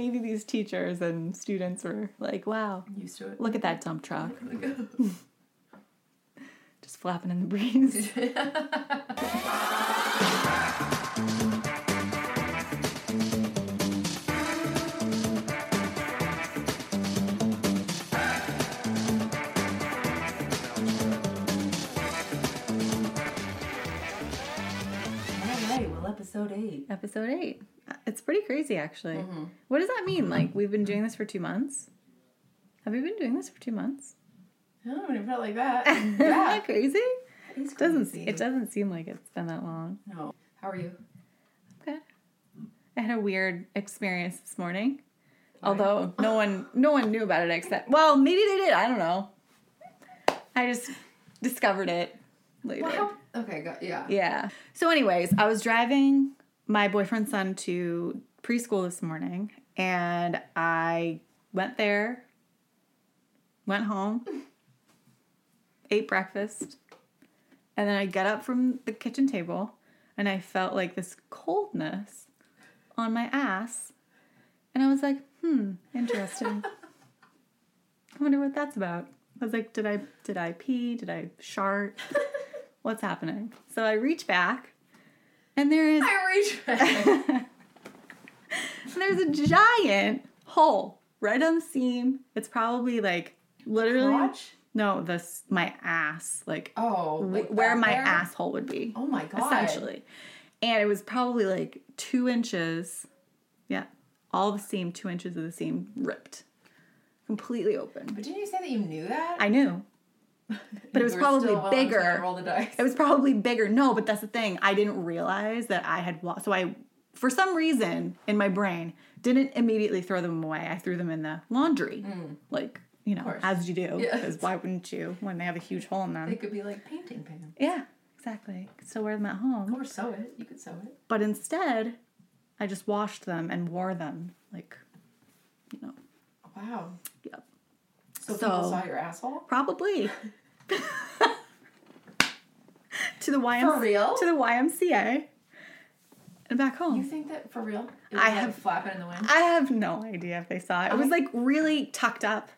maybe these teachers and students were like, wow, Used to it. look at that dump truck. Just flapping in the breeze. All right, well, episode eight. Episode eight. It's pretty crazy, actually. Mm-hmm. What does that mean? Like, we've been doing this for two months? Have we been doing this for two months? Oh, when it felt like that. Isn't Yeah. that crazy? It's Doesn't crazy. it doesn't seem like it's been that long. No. How are you? Good. I had a weird experience this morning. Although no one no one knew about it except well, maybe they did, I don't know. I just discovered it later. Well, okay, go, yeah. Yeah. So anyways, I was driving my boyfriend's son to preschool this morning and I went there, went home, ate breakfast, and then I got up from the kitchen table and I felt like this coldness on my ass. And I was like, hmm, interesting. I wonder what that's about. I was like, did I did I pee? Did I shart? What's happening? So I reach back and there is I reach there's a giant hole right on the seam. It's probably like literally Crotch? no, this my ass, like Oh, like wh- where my asshole would be. Oh my god. essentially. And it was probably like two inches. Yeah. All the seam, two inches of the seam ripped. Completely open. But didn't you say that you knew that? I knew. But it was probably still willing to bigger. Roll the dice. It was probably bigger. No, but that's the thing. I didn't realize that I had wa- so I for some reason in my brain didn't immediately throw them away. I threw them in the laundry. Like, you know, Mm. as you do. Because why wouldn't you when they have a huge hole in them? They could be like painting pans. yeah, exactly. So wear them at home. Or sew it. You could sew it. But instead, I just washed them and wore them. Like, you know, Wow. Yep. So, So- people saw your asshole? probably to the YMCA. For real? To the YMCA. And back home. You think that for real? I have- flapping in the wind. I have no idea if they saw it. It was like really tucked up,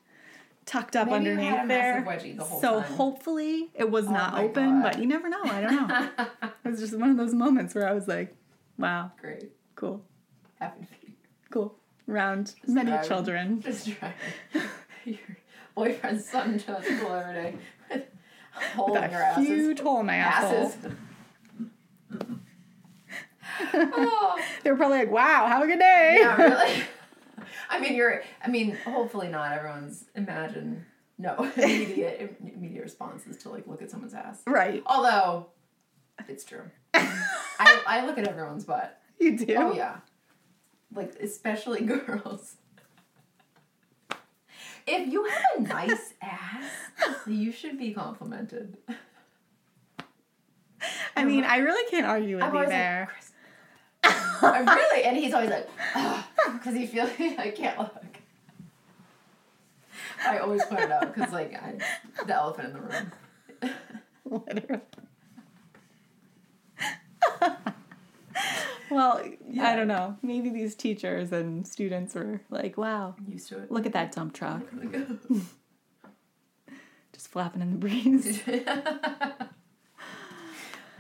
tucked up Maybe underneath there. the so time. Oh hopefully it was oh not open, God. but you never know. I don't know. it was just one of those moments where I was like, "Wow, Great. cool, Happy to be cool." Around many driving. children. just driving your boyfriend's son to school every day hole With in your asses. huge hole in my asshole. asses. oh, They were probably like, "Wow, have a good day." yeah, really. I mean, you're. I mean, hopefully not everyone's imagine. No immediate immediate response is to like look at someone's ass. Right. Although, it's true. I I look at everyone's butt. You do. Oh yeah. Like especially girls. If you have a nice ass, you should be complimented. I mean, I really can't argue with I'm you there. like. I really, and he's always like, because he feels like I can't look. I always point it out because like I, the elephant in the room. Literally. Well, I don't know. Maybe these teachers and students were like, wow, Used to it. look at that dump truck. Just flapping in the breeze. wow,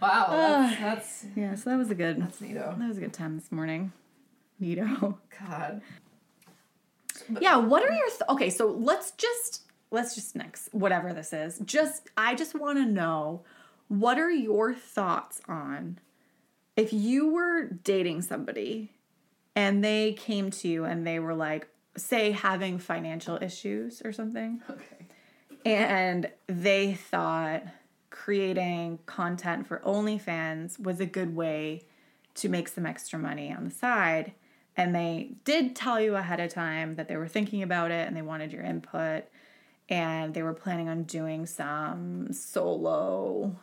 ah. that's, that's yeah, so that was a good that's neato. that was a good time this morning. Neato. God. Yeah, what are your th- Okay, so let's just let's just next whatever this is. Just I just want to know what are your thoughts on if you were dating somebody and they came to you and they were like say having financial issues or something Okay. and they thought creating content for OnlyFans was a good way to make some extra money on the side. And they did tell you ahead of time that they were thinking about it and they wanted your input. And they were planning on doing some solo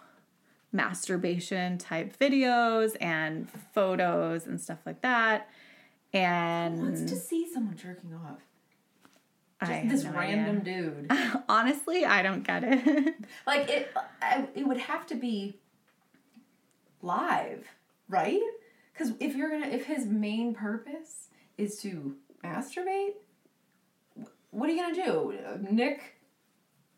masturbation type videos and photos and stuff like that. And Wants to see someone jerking off. Just this no random idea. dude. Honestly, I don't get it. Like it, I, it would have to be live, right? Because if you're gonna, if his main purpose is to masturbate, what are you gonna do? Nick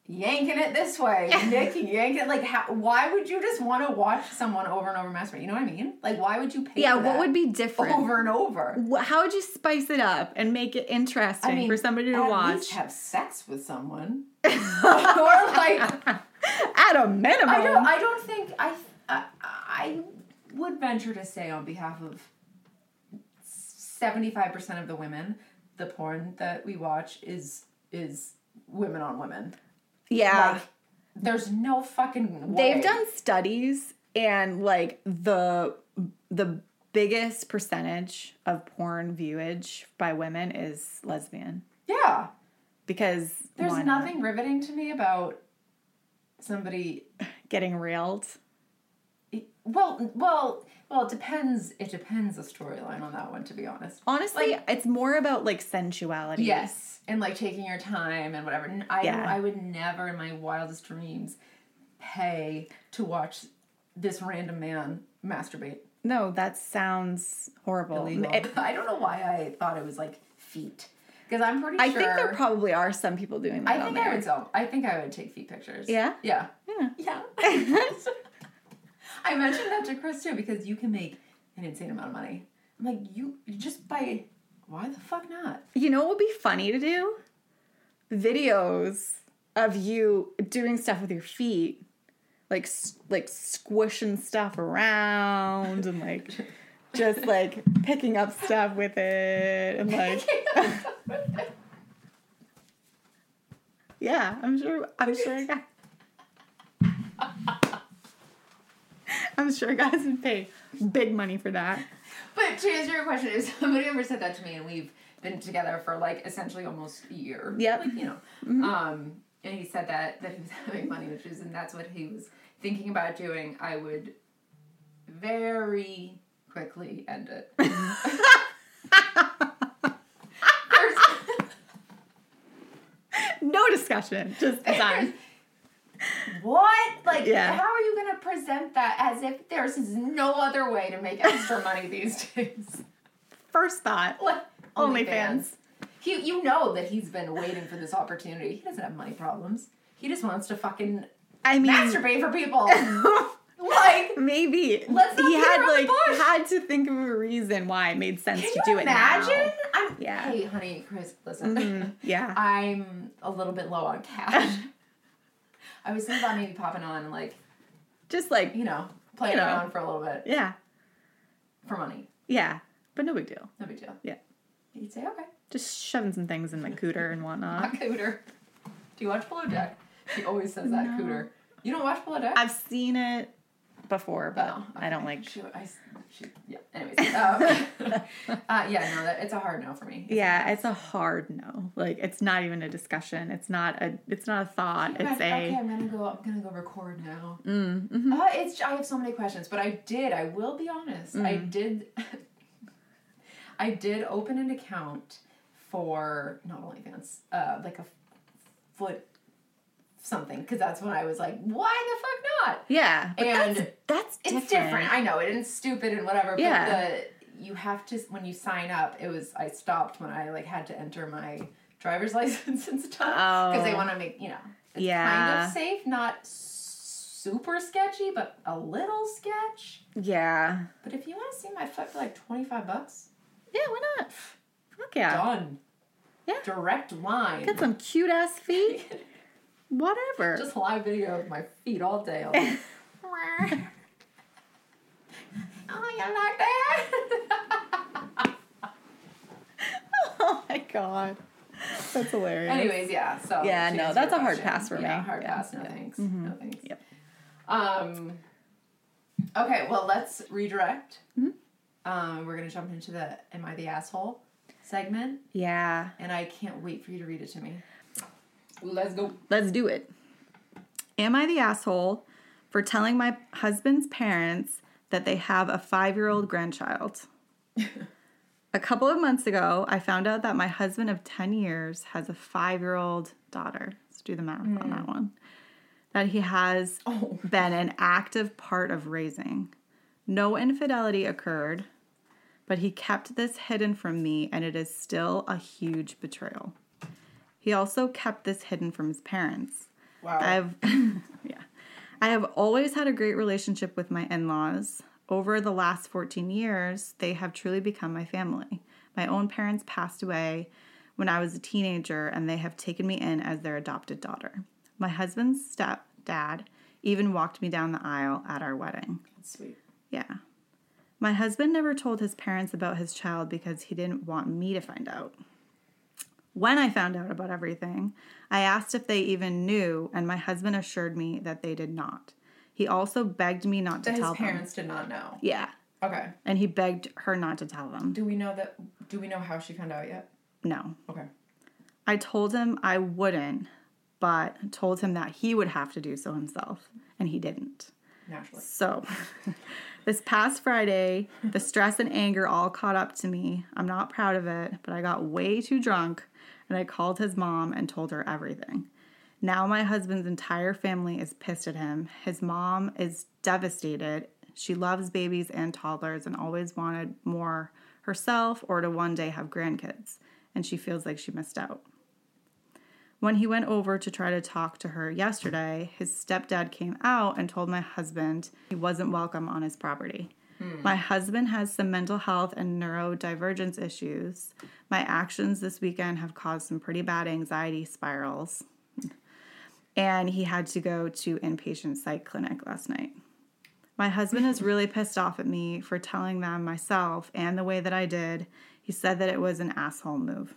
yanking it this way, Nick yanking it like how, why would you just want to watch someone over and over masturbate? You know what I mean? Like why would you pay Yeah, for what would be different? over and over? How would you spice it up and make it interesting I mean, for somebody to at watch? have sex with someone, or like At a minimum. I don't. I don't think I. I, I would venture to say on behalf of seventy-five percent of the women, the porn that we watch is is women on women. Yeah. Like, there's no fucking way. They've done studies and like the the biggest percentage of porn viewage by women is lesbian Yeah, because there's nothing riveting to me about somebody. getting railed. Well, well, well. It depends. It depends the storyline on that one. To be honest. Honestly, it's more about like sensuality. Yes, and like taking your time and whatever. I Yeah. I would never in my wildest dreams pay to watch this random man masturbate No, that sounds horrible. It- I don't know why I thought it was like feet because I'm pretty I sure. I think there probably are some people doing that I think I would. I think I would take feet pictures. Yeah? Yeah. Yeah. Yeah. I mentioned that to Chris too because you can make an insane amount of money. I'm like you, you just by why the fuck not? You know what would be funny to do? Videos of you doing stuff with your feet. Like like squishing stuff around and like just like picking up stuff with it and like yeah, I'm sure I'm sure guy I'm sure guys would pay big money for that. But to answer your question, if somebody ever said that to me, and we've been together for like essentially almost a year, yeah, like you know, um, and he said that that he was having money issues, and that's what he was thinking about doing, I would very quickly end it. No discussion, just done. What? Like, Yeah. how are you going to present that as if there's no other way to make extra money these days? First thought. Like, OnlyFans. He, you know that he's been waiting for this opportunity. He doesn't have money problems. He just wants to fucking I mean masturbate for people. like, Maybe. Let's he had like had to think of a reason why it made sense can to do it imagine? now. I'm, Yeah. Hey, honey, Chris, listen. Mhm. Yeah. I'm a little bit low on cash. I was thinking about maybe popping on, like, Just like you know, playing You know. around for a little bit yeah. for money. Yeah. But no big deal. No big deal. Yeah. You'd say, okay. Just shoving some things in my cooter and whatnot. My cooter. Do you watch Below Deck? She always says that, No. cooter. You don't watch Below Deck? I've seen it before, but Oh, I don't like She, I, she, yeah. Anyways, um, uh, yeah, no, that it's a hard no for me. Yeah, it's a hard no. Like it's not even a discussion. It's not a it's not a thought. It's imagine- a okay. I'm gonna go. I'm gonna go record now. mm, mm-hmm. Uh, it's. I have so many questions, but I did. I will be honest. I Mm. did. I did open an account for not OnlyFans, uh, like a foot something, because that's when I was like, why the fuck not? Yeah. And that's, that's It's different. I know it it is stupid and whatever. Yeah. But the you have to when you sign up. It was I stopped when I like had to enter my driver's license and stuff because they Oh. want to make you know it's kind of safe, not super sketchy, but a little sketch. Yeah. But if you want to see my foot for like twenty five bucks, Yeah, why not? Fuck yeah. done. Yeah. Direct line. Got some cute ass feet. Whatever. Just live video of my feet all day. oh, you like that? oh my god. That's hilarious. Anyways, yeah. So Yeah, no, that's a hard question, pass for yeah, me. Hard Yeah, pass. No yeah. thanks. Mhm. No thanks. Yep. Um. Okay, well, let's redirect. Mhm. Um, we're gonna jump into the "Am I the asshole?" segment, Yeah. and I can't wait for you to read it to me. Let's go. Let's do it. Am I the asshole for telling my husband's parents that they have a five year old grandchild? a couple of months ago, I found out that my husband of 10 years has a five year old daughter. Let's do the math on that hmm. one. That he has Oh. been an active part of raising. No infidelity occurred, but he kept this hidden from me, and it is still a huge betrayal. He also kept this hidden from his parents. Wow. I've yeah. I have always had a great relationship with my in-laws. Over the last 14 years, they have truly become my family. My own parents passed away when I was a teenager and they have taken me in as their adopted daughter. My husband's stepdad even walked me down the aisle at our wedding. That's sweet. Yeah. My husband never told his parents about his child because he didn't want me to find out. When I found out about everything, I asked if they even knew, and my husband assured me that they did not. He also begged me not to That tell them. His parents did not know. Yeah. Okay. And he begged her not to tell them. Do we know that? Do we know how she found out yet? No. Okay. I told him I wouldn't, but told him that he would have to do so himself, and he didn't. Naturally. So, this past Friday, the stress and anger all caught up to me. I'm not proud of it, but I got way too drunk and I called his mom and told her everything. Now, my husband's entire family is pissed at him. His mom is devastated. She loves babies and toddlers and always wanted more herself or to one day have grandkids, and she feels like she missed out. When he went over to try to talk to her yesterday, his stepdad came out and told my husband he wasn't welcome on his property. Hmm. My husband has some mental health and neurodivergence issues. My actions this weekend have caused some pretty bad anxiety spirals. And he had to go to inpatient psych clinic last night. My husband is really pissed off at me for telling them myself and the way that I did. He said that it was an asshole move.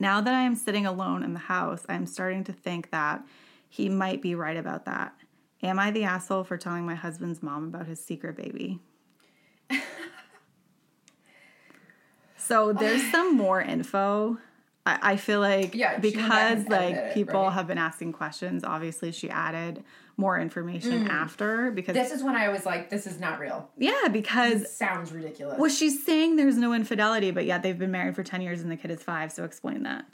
Now that I am sitting alone in the house, I am starting to think that he might be right about that. Am I the asshole for telling my husband's mom about his secret baby? so there's some more info. I, I feel like Yeah, she went back because like it, people right? have been asking questions, obviously she added more information after because Mm. This is when I was like, this is not real. yeah, because This sounds ridiculous. well, she's saying there's no infidelity, but yet they've been married for 10 years and the kid is five. So explain that.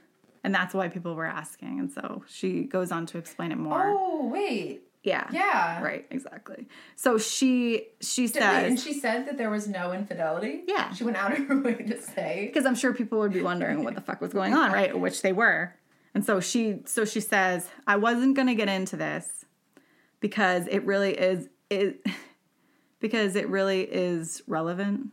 And that's why people were asking. And so she goes on to explain it more. oh, wait. Yeah. Yeah. Right, exactly. So she she Did- wait, and she said that there was no infidelity? Yeah. She went out of her way to say. because I'm sure people would be wondering what the fuck was going on, right? Which they were. And so she so she says, I wasn't gonna get into this because it really is it because it really is relevant.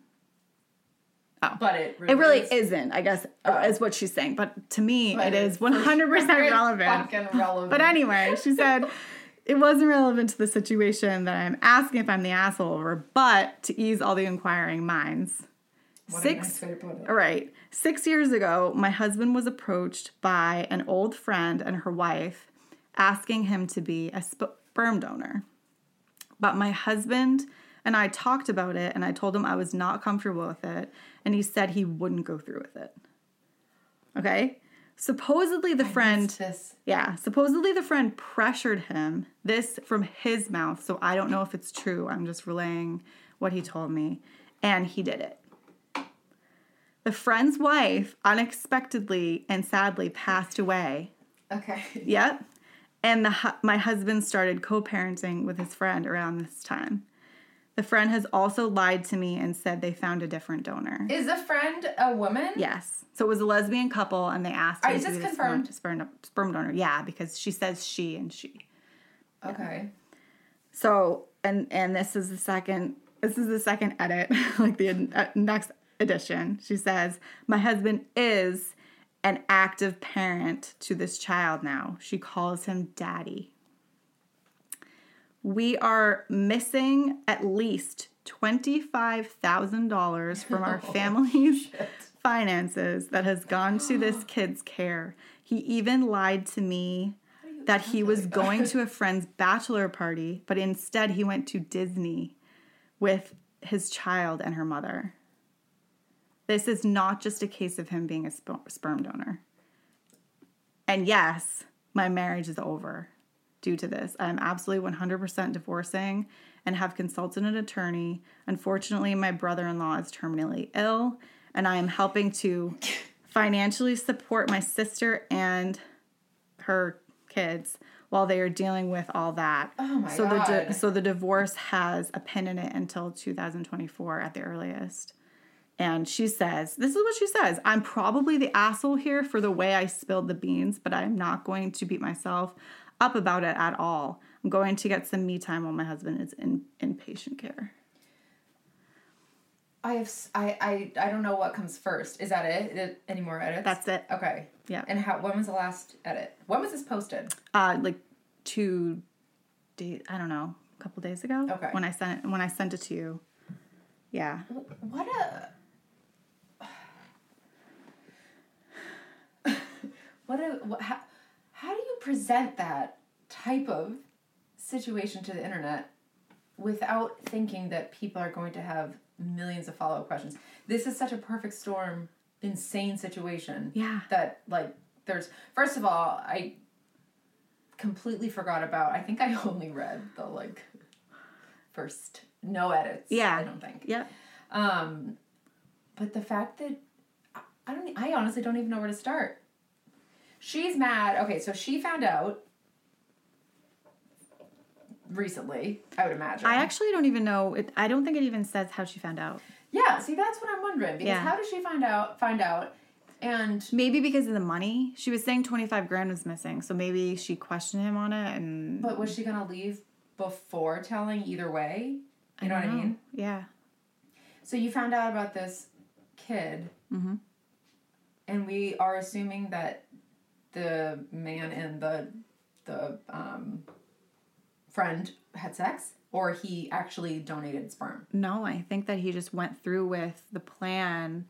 Oh. But it really, It really is isn't, I guess, Oh. is what she's saying. But to me, But it is 100% relevant. Relevant. But anyway, she said it wasn't relevant to the situation that I'm asking if I'm the asshole over, but to ease all the inquiring minds. What Six, nice way to put it. all right. Six years ago, my husband was approached by an old friend and her wife asking him to be a sperm donor. But my husband and I talked about it and I told him I was not comfortable with it and he said he wouldn't go through with it. Okay? Supposedly the friend This. yeah, supposedly the friend pressured him, this from his mouth, so I don't know if it's true. I'm just relaying what he told me, and he did it. The friend's wife unexpectedly and sadly passed away. Okay. Yep. And the my husband started co-parenting with his friend around this time. The friend has also lied to me and said they found a different donor. Is the friend a woman? Yes. So it was a lesbian couple, and they asked her is to this be the confirmed? Sperm, sperm, donor. Yeah, because she says she and she. Okay. So and and this is the second. This is the second edit, like the uh, next edition. She says, "My husband is an active parent to this child now. She calls him daddy. We are missing at least twenty-five thousand dollars from our family's finances that has gone to this kid's care. He even lied to me that he was going to a friend's bachelor party, but instead he went to Disney with his child and her mother. This is not just a case of him being a sp- sperm donor. And yes, my marriage is over due to this. I'm absolutely 100% divorcing and have consulted an attorney. Unfortunately, my brother in law is terminally ill, and I am helping to financially support my sister and her kids while they are dealing with all that. Oh my so the God. so the divorce has a pin in it until 2024 at the earliest. And she says, This is what she says I'm probably the asshole here for the way I spilled the beans, but I'm not going to beat myself up about it at all. I'm going to get some me time while my husband is in inpatient care. I have I I I don't know what comes first. Is that it? Any more edits? That's it. okay. Yeah. And how? When was the last edit? When was this posted? Uh, like two days, I don't know, a couple days ago. Okay. When I sent it, when I sent it to you. Yeah. What a. What a. What, how, how do you present that type of situation to the internet without thinking that people are going to have millions of follow up questions? This is such a perfect storm, insane situation. Yeah. That, like, there's. First of all, I completely forgot about. I think I only read the, like, first. No edits. Yeah. I don't think. Yeah. Um, but the fact that I- I don't, I honestly don't even know where to start. She's mad. Okay, so she found out recently. I would imagine. I actually don't even know. It, I don't think it even says how she found out. yeah. See, that's what I'm wondering because Yeah. how did she find out? Find out, and Maybe because of the money. She was saying 25 grand was missing. So maybe she questioned him on it and. but was she gonna leave before telling either way? You know what I mean? Yeah. So you found out about this kid, Mm-hmm. and we are assuming that the man and the the um, friend had sex, or he actually donated sperm. No, I think that he just went through with the plan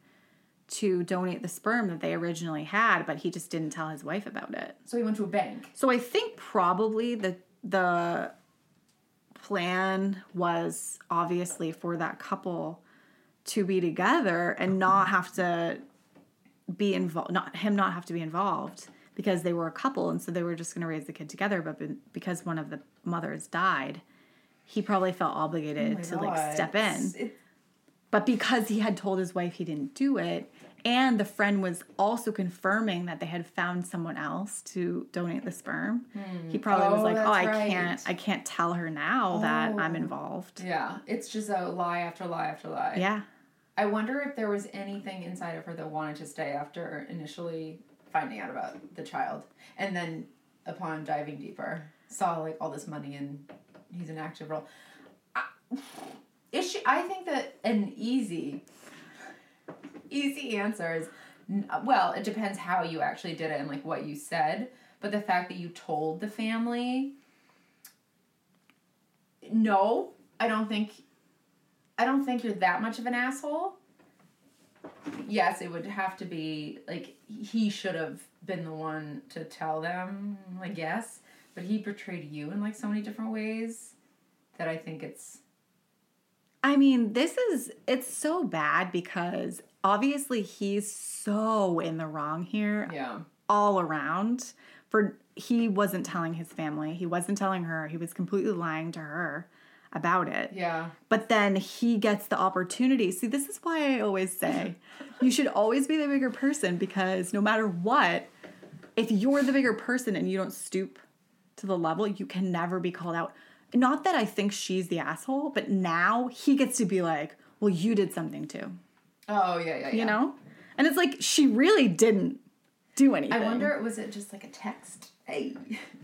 to donate the sperm that they originally had, but he just didn't tell his wife about it. So he went to a bank. So I think probably the the plan was obviously for that couple to be together and not have to be involved not him not have to be involved because they were a couple and so they were just going to raise the kid together but because one of the mothers died he probably felt obligated oh to like step in It- but because he had told his wife he didn't do it, and the friend was also confirming that they had found someone else to donate the sperm, hmm. he probably was Oh, like, "Oh, I that's can't. I can't tell her now that I'm Oh. involved." yeah, it's just a lie after lie after lie. Yeah, I wonder if there was anything inside of her that wanted to stay after initially finding out about the child, and then upon diving deeper, saw like all this money and he's an active role. I, is she? I think that an easy, easy answer is well. It depends how you actually did it and like what you said. But the fact that you told the family, no, I don't think I don't think you're that much of an asshole. Yes, it would have to be like he should have been the one to tell them, I guess. But he betrayed you in like so many different ways that I think it's I mean, this is it's so bad because obviously he's so in the wrong here yeah. all around. For he wasn't telling his family, he wasn't telling her, he was completely lying to her about it. Yeah. But then he gets the opportunity. See, this is why I always say you should always be the bigger person because no matter what, if you're the bigger person and you don't stoop to the level, you can never be called out. Not that I think she's the asshole, but now he gets to be like, well, you did something too, Oh yeah, yeah, yeah. you know? And it's like, she really didn't do anything. I wonder was it just like a text? Hey,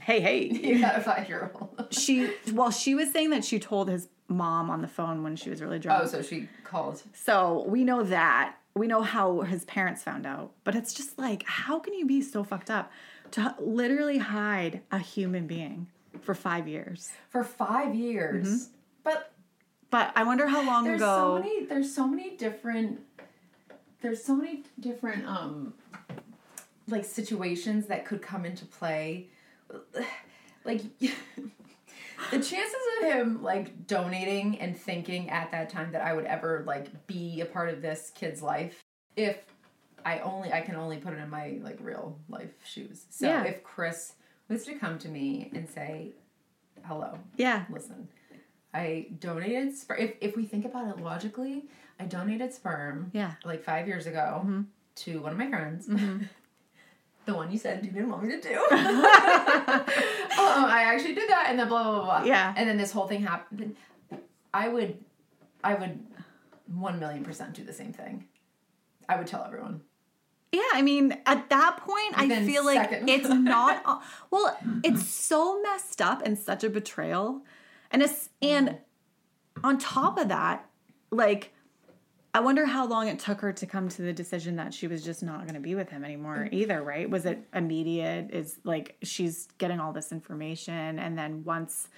Hey, hey. you got a five year old. she, well, she was saying that she told his mom on the phone when she was really drunk. Oh, so she called. So we know that. We know how his parents found out. But it's just like, how can you be so fucked up to literally hide a human being for five years? For five years. But But I wonder how long there's ago. so many there's so many different there's so many different um like situations that could come into play like the chances of him like donating and thinking at that time that I would ever like be a part of this kid's life if I only I can only put it in my like real life shoes. So Yeah. if Chris was to come to me and say hello yeah. listen i donated sperm if, if we think about it logically i donated sperm Yeah. like five years ago Mm-hmm. to one of my friends the one you said you didn't want me to do um, i actually did that and then blah blah blah blah Yeah. and then this whole thing happened i would i would one million percent do the same thing I would tell everyone. Yeah, I mean, at that point, I Within feel like it's not. Well, it's so messed up and such a betrayal, and it's and on top of that, like, I wonder how long it took her to come to the decision that she was just not going to be with him anymore mm. either. Right? Was it immediate? Is like she's getting all this information, and then once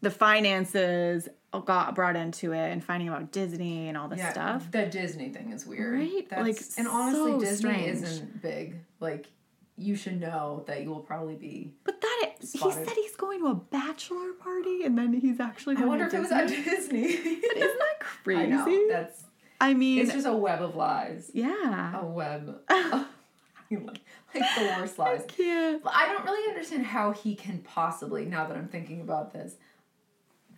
the finances got brought into it, and finding out Disney and all this stuff. The Disney thing is weird. Right? That's, Like, and honestly, so Disney strange. isn't big. Like, you should know that you will probably be. But that he said he's going to a bachelor party and then he's actually I going wonder if to it was Disney. at Disney. But isn't that crazy? I know. That's. I mean, It's just a web of lies. yeah. A web. like, the worst lies. I can't. But I don't really understand how he can possibly, now that I'm thinking about this,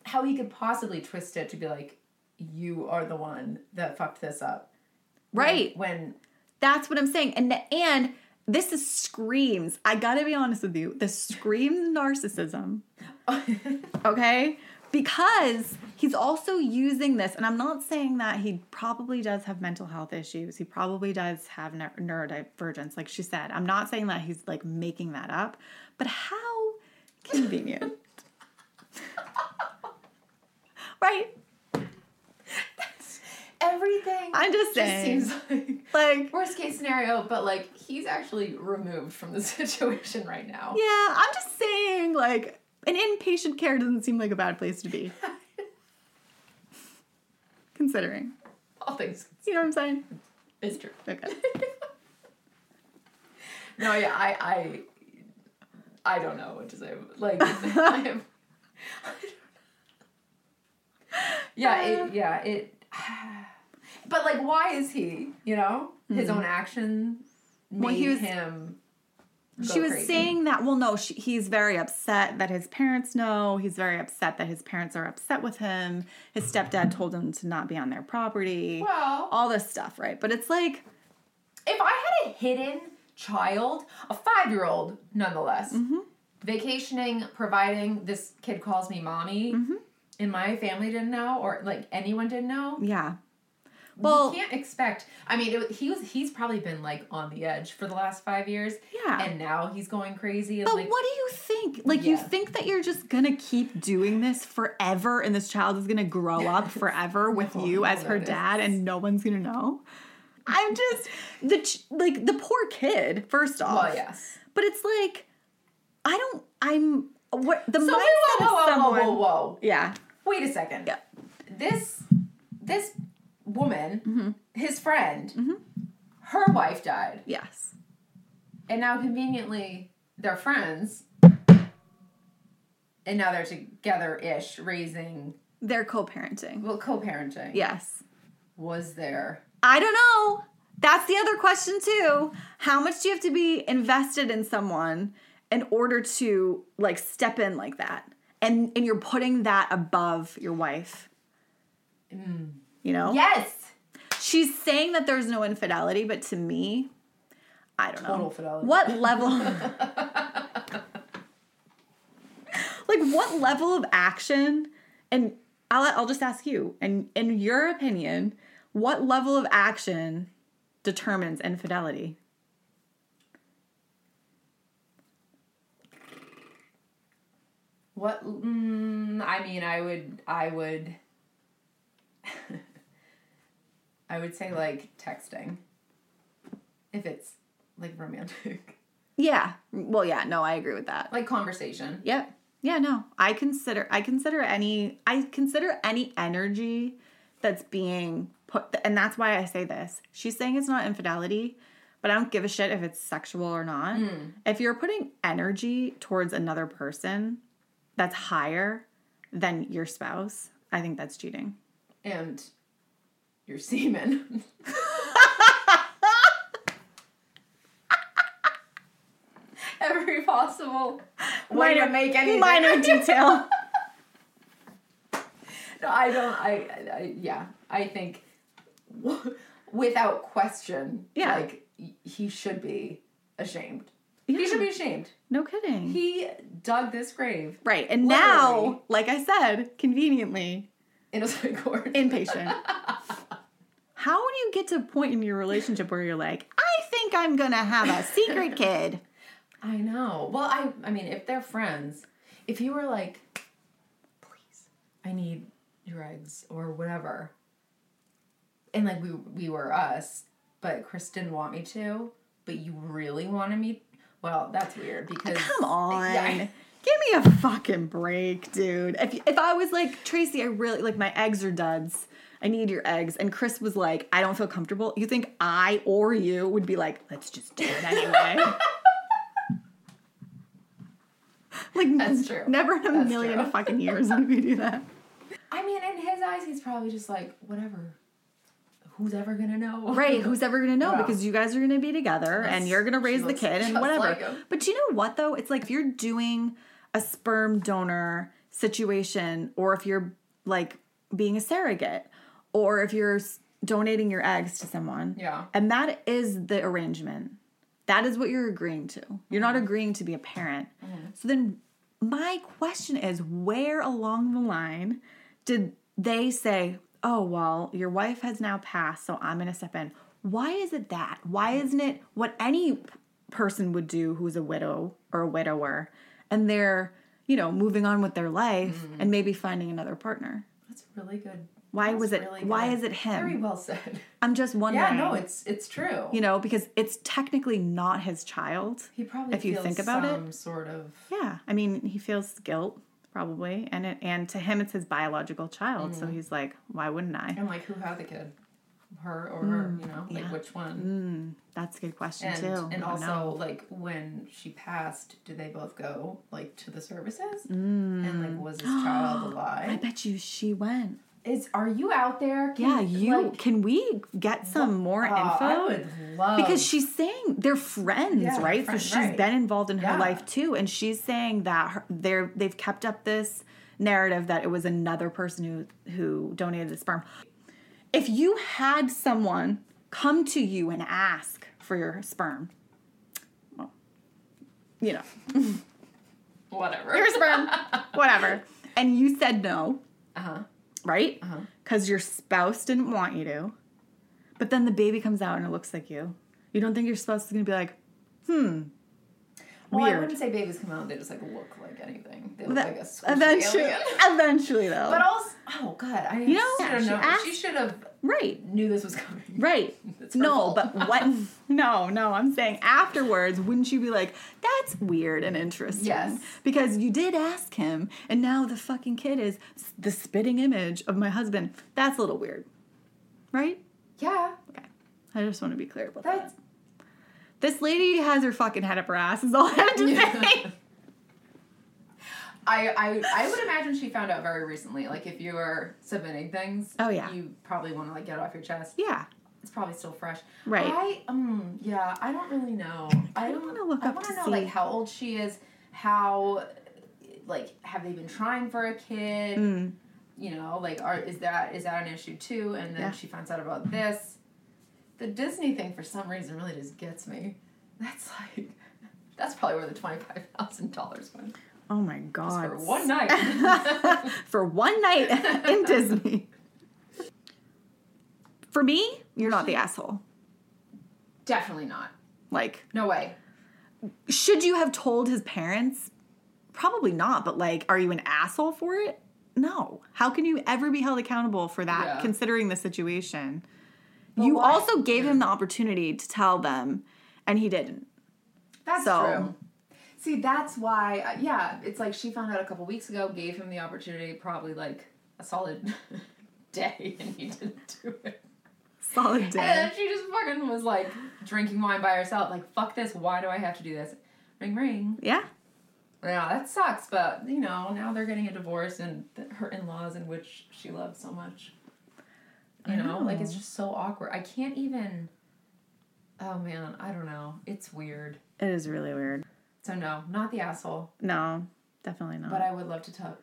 how he could possibly twist it to be like, you are the one that fucked this up. Right. When, That's what I'm saying. And and this is screams. I gotta be honest with you. This screams narcissism. Okay? Because he's also using this, and I'm not saying that he probably does have mental health issues. He probably does have neu- neurodivergence, like she said. I'm not saying that he's like making that up, but how convenient. right? everything I'm just just saying. seems like Like, worst case scenario, but like he's actually removed from the situation right now. yeah, I'm just saying, like, an inpatient care doesn't seem like a bad place to be. Considering. All things You know what I'm saying? it's true. Okay. No, yeah, I, I, I don't know what to say. Like, I am, yeah, it, uh. yeah, it. But like, why is he? You know, his hmm. own action made. Well, he was- him. She was crazy. saying that well no she, he's very upset that his parents know he's very upset that his parents are upset with him his stepdad told him to not be on their property Well, all this stuff right but it's like if I had a hidden child, a five-year-old, nonetheless, Mm-hmm. vacationing, providing this kid calls me mommy, Mm-hmm. and my family didn't know, or like anyone didn't know. yeah well you can't expect. I mean, it, he was. He's probably been like on the edge for the last five years. Yeah. and now he's going crazy. But like, what do you think like you think that you're just gonna keep doing this forever and this child is gonna grow up forever with No, you as her dad and no one's gonna know i'm just the ch- like the poor kid first off Well, yes. But it's like, I don't. I'm what the So mindset wait, whoa, whoa, of whoa, someone. whoa, whoa, whoa. Yeah, Wait a second. Yeah. This this woman, Mm-hmm. his friend, her wife died, yes, and now conveniently they're friends, and now they're together-ish, raising they're co-parenting. well, co-parenting. Yes, Was there? I don't know. That's the other question too. How much do you have to be invested in someone in order to like step in like that? And and you're putting that above your wife. You know? Yes. She's saying that there's no infidelity, but to me, I don't know. Total fidelity. What level? like what level of action? And I'll I'll just ask you. And in your opinion, what level of action determines infidelity? What? Mm, I mean, I would, I would, I would say like texting, if it's like romantic, Yeah. Well, yeah. No, I agree with that. like conversation. Yep. Yeah, no. I consider I consider any I consider any energy that's being put and that's why I say this. She's saying it's not infidelity, but I don't give a shit if it's sexual or not. Hmm. If you're putting energy towards another person that's higher than your spouse, I think that's cheating. and your semen. Every possible way to make anything. minor detail. No, I don't. I, I, I yeah. I think w- without question, Yeah. like he should be ashamed. He should be ashamed. No kidding. He dug this grave right. And Literally. now, like I said, conveniently, in a court. inpatient. how do you get to a point in your relationship where you're like, I think I'm gonna have a secret kid? I know. Well, I I mean, if they're friends, if you were like, please, I need your eggs or whatever, and like we we were us, but Chris didn't want me to, but you really wanted me. Well, that's weird because Come on. Yeah. Give me a fucking break, dude. If if I was like, Tracy, I really like my eggs are duds. I need your eggs. And Chris was like, I don't feel comfortable. You think I or you would be like, let's just do it anyway? like That's true. Never in a That's million true. fucking years would we do that. I mean, in his eyes, he's probably just like whatever. Who's ever gonna know? Right, who's ever gonna know Yeah. because you guys are gonna be together and you're gonna raise the kid and whatever. like but you know what though? It's like if you're doing a sperm donor situation or if you're like being a surrogate or if you're donating your eggs to someone. Yeah. And that is the arrangement. That is what you're agreeing to. You're not Mm-hmm. agreeing to be a parent. So then my question is where along the line did they say, "Oh, well, your wife has now passed, so I'm going to step in." Why is it that? Why isn't it what any person would do who's a widow or a widower and they're, you know, moving on with their life Mm-hmm. and maybe finding another partner? That's really good. Why That's was it really why good. is it him? Very well said. I'm just wondering. Yeah, no, it's it's true. you know, because it's technically not his child. he probably if you feels think about it. some sort of Yeah, I mean, he feels guilt probably, and it, and to him, it's his biological child. Mm. So he's like, why wouldn't I? and like who had the kid, her or her, mm, you know, like which one. Mm, that's a good question And too. and also know. like when she passed, did they both go like to the services? Mm. And like was his child alive? I bet you she went. Is are you out there? Can- Yeah, you like, can we get some more oh, info? I would love because she's saying they're friends, Yeah, right? friends, so she's right. been involved in her Yeah. life too, and she's saying that her, they're they've kept up this narrative that it was another person who who donated the sperm. If you had someone come to you and ask for your sperm, well, you know, whatever. your sperm, whatever, and you said no, Uh huh. Right? Uh-huh. Because your spouse didn't want you to. But then the baby comes out and it looks like you. You don't think your spouse is going to be like, hmm, Well, I wouldn't say babies come out; they just like look like anything. They look That- like a eventually, alien. eventually though. But also, oh god, I You know, should have she known. asked- She should have right, knew this was coming. right. No, fault. but what? No, no. I'm saying afterwards, wouldn't you be like, "That's weird and interesting"? Yes. because you did ask him, and now the fucking kid is the spitting image of my husband. That's a little weird, right? Yeah, Okay, I just want to be clear about that's that. This lady has her fucking head up her ass. Is all I have to say. I, I I would imagine she found out very recently. Like if you were submitting things, Oh, yeah. you probably want to like get it off your chest. yeah. It's probably still fresh. Right. I um yeah. I don't really know. I don't wanna look I up want to know see. like how old she is. How like have they been trying for a kid? Mm. You know, like are is that is that an issue too? And then Yeah. she finds out about this. The Disney thing for some reason really just gets me. That's like that's probably where the twenty five thousand dollars went. Oh my Just god. for one night. for one night in Disney. For me, you're not the asshole. Definitely not. Like, No way. should you have told his parents? Probably not, but like, are you an asshole for it? No. How can you ever be held accountable for that, Yeah. considering the situation? But you why- also gave him the opportunity to tell them, and he didn't. That's So- true. See, that's why. Uh, yeah, it's like she found out a couple weeks ago, gave him the opportunity, probably like a solid day, and he didn't do it. Solid day. And then she just fucking was like drinking wine by herself. Like, fuck this. Why do I have to do this? Ring, ring. Yeah. Yeah, that sucks. But you know, now they're getting a divorce, and th- her in-laws, in which she loves so much. You I know, like it's just so awkward. I can't even. Oh man, I don't know. It's weird. It is really weird. So no, not the asshole. No, definitely not. But I would love to talk.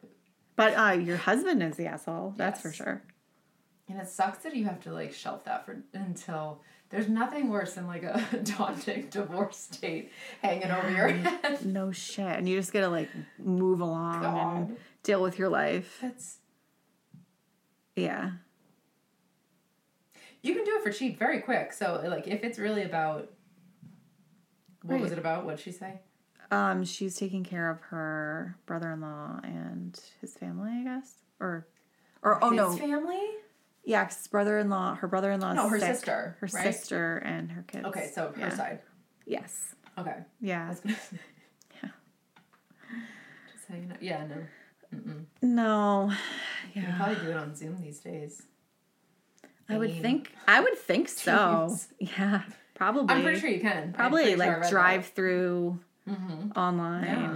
But uh, your husband is the asshole. That's for sure. And it sucks that you have to like shelf that for until there's nothing worse than like a daunting divorce date hanging over your head. No shit. And you just gotta like move along and deal with your life. That's Yeah. You can do it for cheap very quick. So like if it's really about what was it about? What'd she say? Um, she's taking care of her brother-in-law and his family, I guess, or, or oh His no, family? yeah, 'cause his brother-in-law, her brother-in-law, No, her sick. sister, her right? sister, and her kids. Okay, so her Yeah. side. Yes, Okay. Yeah. Yeah. Just saying that. Yeah, no. Mm-mm. no, You can probably do it on Zoom these days. I would think, I would think so. Teams. Yeah, probably. I'm pretty sure you can. Probably pretty sure like that. drive through Mhm. online, Yeah.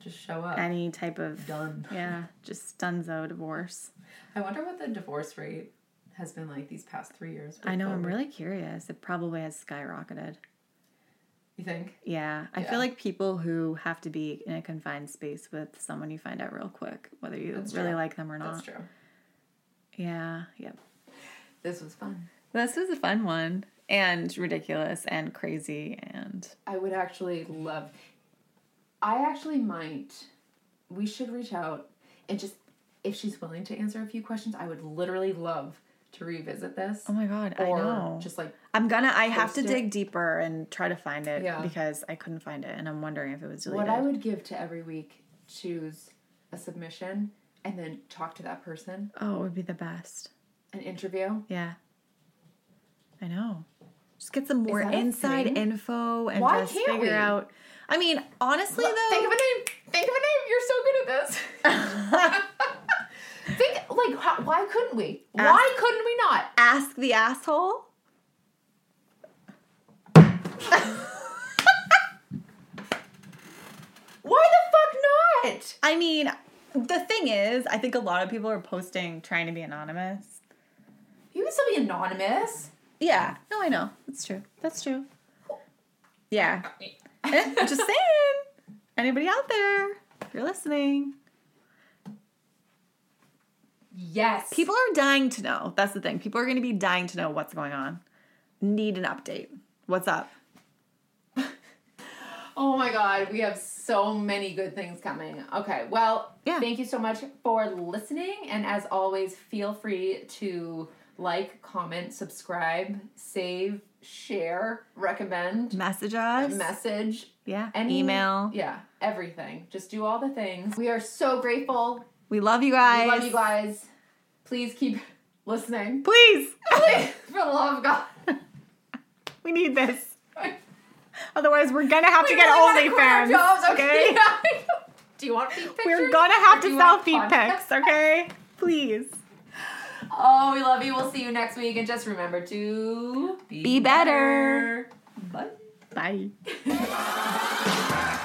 Just show up. any type of Done. yeah, just dunzo divorce. I wonder what the divorce rate has been like these past three years. I know. I'm really curious. It probably has skyrocketed. You think? Yeah, I Yeah. feel like people who have to be in a confined space with someone you find out real quick whether you That's really true. like them or not. That's true. Yeah, yep. This was fun. This was a fun one and ridiculous and crazy and I would actually love. I actually might. We should reach out and just, if she's willing to answer a few questions, I would literally love to revisit this. oh my god, or I know. just like I'm gonna. I have to it. dig deeper and try to find it Yeah. because I couldn't find it, and I'm wondering if it was deleted. what I would give to every week choose a submission and then talk to that person, oh, it would be the best. An interview. Yeah, I know. Just get some more inside info and Why just figure we? out. I mean, honestly Look, though, Think of a name. Think of a name. You're so good at this. Think like how, why couldn't we? Ask- why couldn't we not? ask the asshole. Why the fuck not? I mean, the thing is, I think a lot of people are posting trying to be anonymous. Can still be anonymous. Yeah. No, I know. That's true. That's true. Yeah. Just saying. Anybody out there, if you're listening, Yes. people are dying to know. That's the thing. People are going to be dying to know what's going on. Need an update. What's up? Oh my god, we have so many good things coming. Okay, well, Yeah. thank you so much for listening. And as always, feel free to like, comment, subscribe, save, share, recommend, Message us. message, yeah. any Email. Yeah, everything. Just do all the things. We are so grateful. We love you guys. We love you guys. Please keep listening. Please. Please, for the love of God. we need this. Otherwise, we're gonna have to get really wanna quit our OnlyFans. Okay. Do you want feet pictures? We're gonna have to sell feet pics. Okay. Please. Oh, we love you. We'll see you next week. And just remember to be, be better. better. Bye. Bye.